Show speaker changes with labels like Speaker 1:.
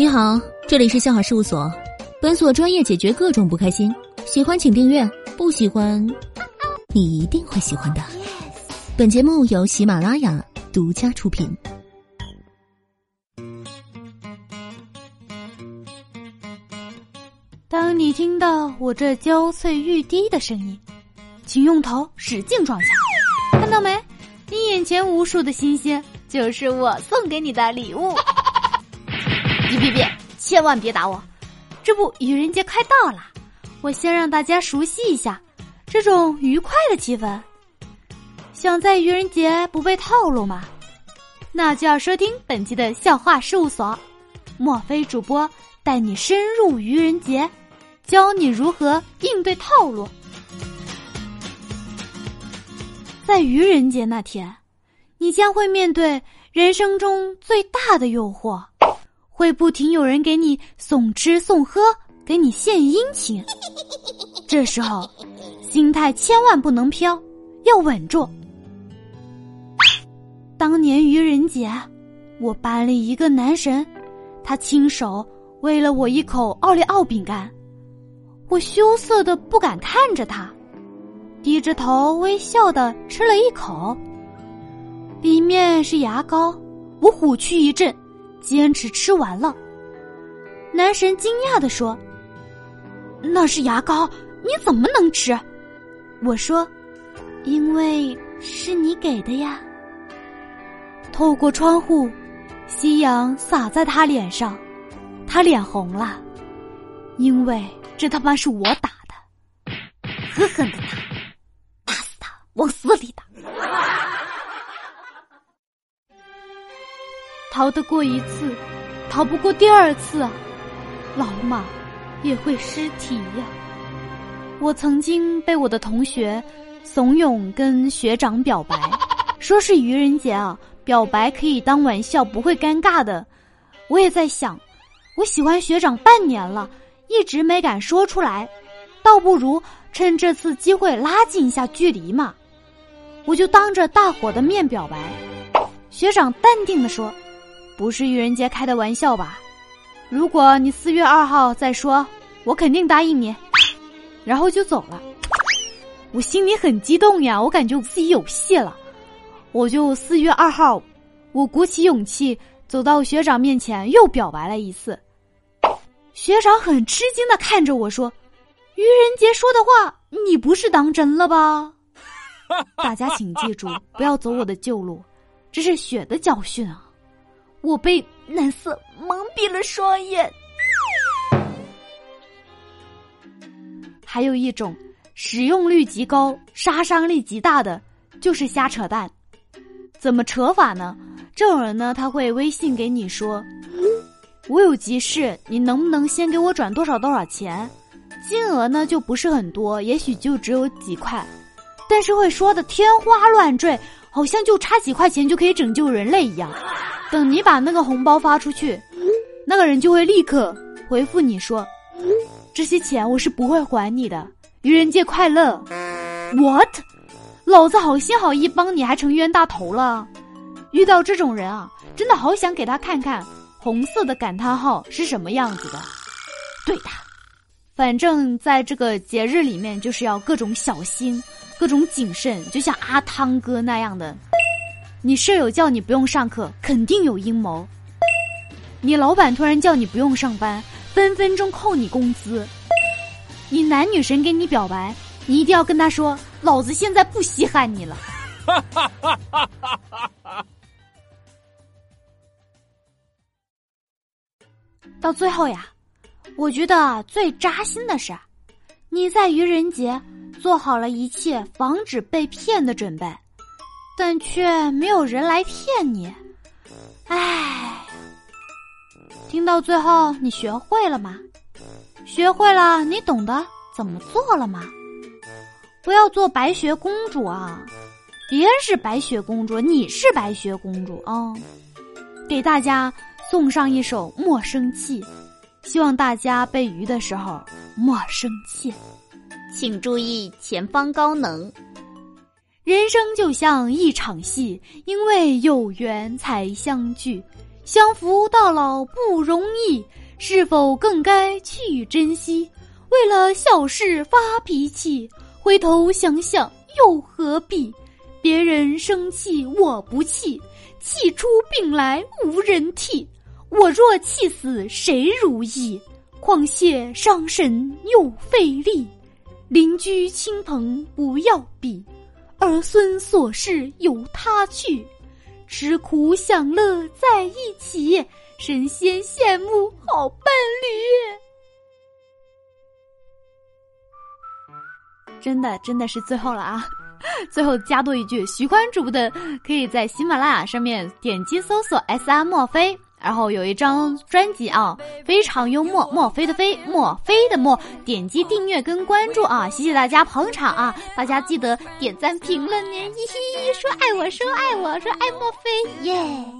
Speaker 1: 你好，这里是笑话事务所，本所专业解决各种不开心。喜欢请订阅，不喜欢你一定会喜欢的。本节目由喜马拉雅独家出品。
Speaker 2: 当你听到我这娇脆欲滴的声音，请用头使劲撞下。看到没？你眼前无数的新鲜，就是我送给你的礼物。别别别！千万别打我！这不，愚人节快到了，我先让大家熟悉一下这种愉快的气氛。想在愚人节不被套路吗？那就要收听本期的笑话事务所，墨菲主播带你深入愚人节，教你如何应对套路。在愚人节那天，你将会面对人生中最大的诱惑。会不停有人给你送吃送喝，给你献殷勤。这时候，心态千万不能飘，要稳住。当年愚人节，我班里一个男神，他亲手喂了我一口奥利奥饼干，我羞涩的不敢看着他，低着头微笑的吃了一口。里面是牙膏，我虎躯一震。坚持吃完了，男神惊讶的说：“那是牙膏，你怎么能吃？”我说：“因为是你给的呀。”透过窗户，夕阳洒在他脸上，他脸红了，因为这他妈是我打的，狠狠的打，打死他，往死里打。逃得过一次，逃不过第二次啊！老马也会失蹄呀。我曾经被我的同学怂恿跟学长表白，说是愚人节啊，表白可以当玩笑，不会尴尬的。我也在想，我喜欢学长半年了，一直没敢说出来，倒不如趁这次机会拉近一下距离嘛。我就当着大伙的面表白，学长淡定的说。不是愚人节开的玩笑吧？如果你四月二号再说，我肯定答应你。然后就走了。我心里很激动呀，我感觉我自己有戏了。我就四月二号，我鼓起勇气走到学长面前，又表白了一次。学长很吃惊的看着我说：“愚人节说的话，你不是当真了吧？” 大家请记住，不要走我的旧路，这是血的教训啊！我被蓝色蒙蔽了双眼。还有一种使用率极高、杀伤力极大的，就是瞎扯淡。怎么扯法呢？这种人呢，他会微信给你说：“我有急事，你能不能先给我转多少多少钱？金额呢就不是很多，也许就只有几块，但是会说的天花乱坠，好像就差几块钱就可以拯救人类一样。”等你把那个红包发出去，那个人就会立刻回复你说：“这些钱我是不会还你的。”愚人节快乐！What？老子好心好意帮你，还成冤大头了。遇到这种人啊，真的好想给他看看红色的感叹号是什么样子的。对的，反正在这个节日里面，就是要各种小心，各种谨慎，就像阿汤哥那样的。你舍友叫你不用上课，肯定有阴谋。你老板突然叫你不用上班，分分钟扣你工资。你男女神给你表白，你一定要跟他说：“老子现在不稀罕你了。”到最后呀，我觉得最扎心的是，你在愚人节做好了一切防止被骗的准备。但却没有人来骗你，唉。听到最后，你学会了吗？学会了，你懂得怎么做了吗？不要做白雪公主啊！别人是白雪公主，你是白雪公主啊！给大家送上一首《莫生气》，希望大家被鱼的时候莫生气。
Speaker 1: 请注意前方高能。
Speaker 2: 人生就像一场戏，因为有缘才相聚，相扶到老不容易，是否更该去珍惜？为了小事发脾气，回头想想又何必？别人生气我不气，气出病来无人替。我若气死谁如意？况且伤神又费力。邻居亲朋不要比，儿孙琐事由他去。吃苦享乐在一起，神仙羡慕好伴侣。真的，真的是最后了啊！最后加多一句，喜欢主播的可以在喜马拉雅上面点击搜索 “S R 墨菲”。然后有一张专辑啊，非常幽默，墨菲的菲，墨菲的墨，点击订阅跟关注啊，谢谢大家捧场啊，大家记得点赞评论呢，嘻嘻，说爱我，说爱我，说爱墨菲，耶。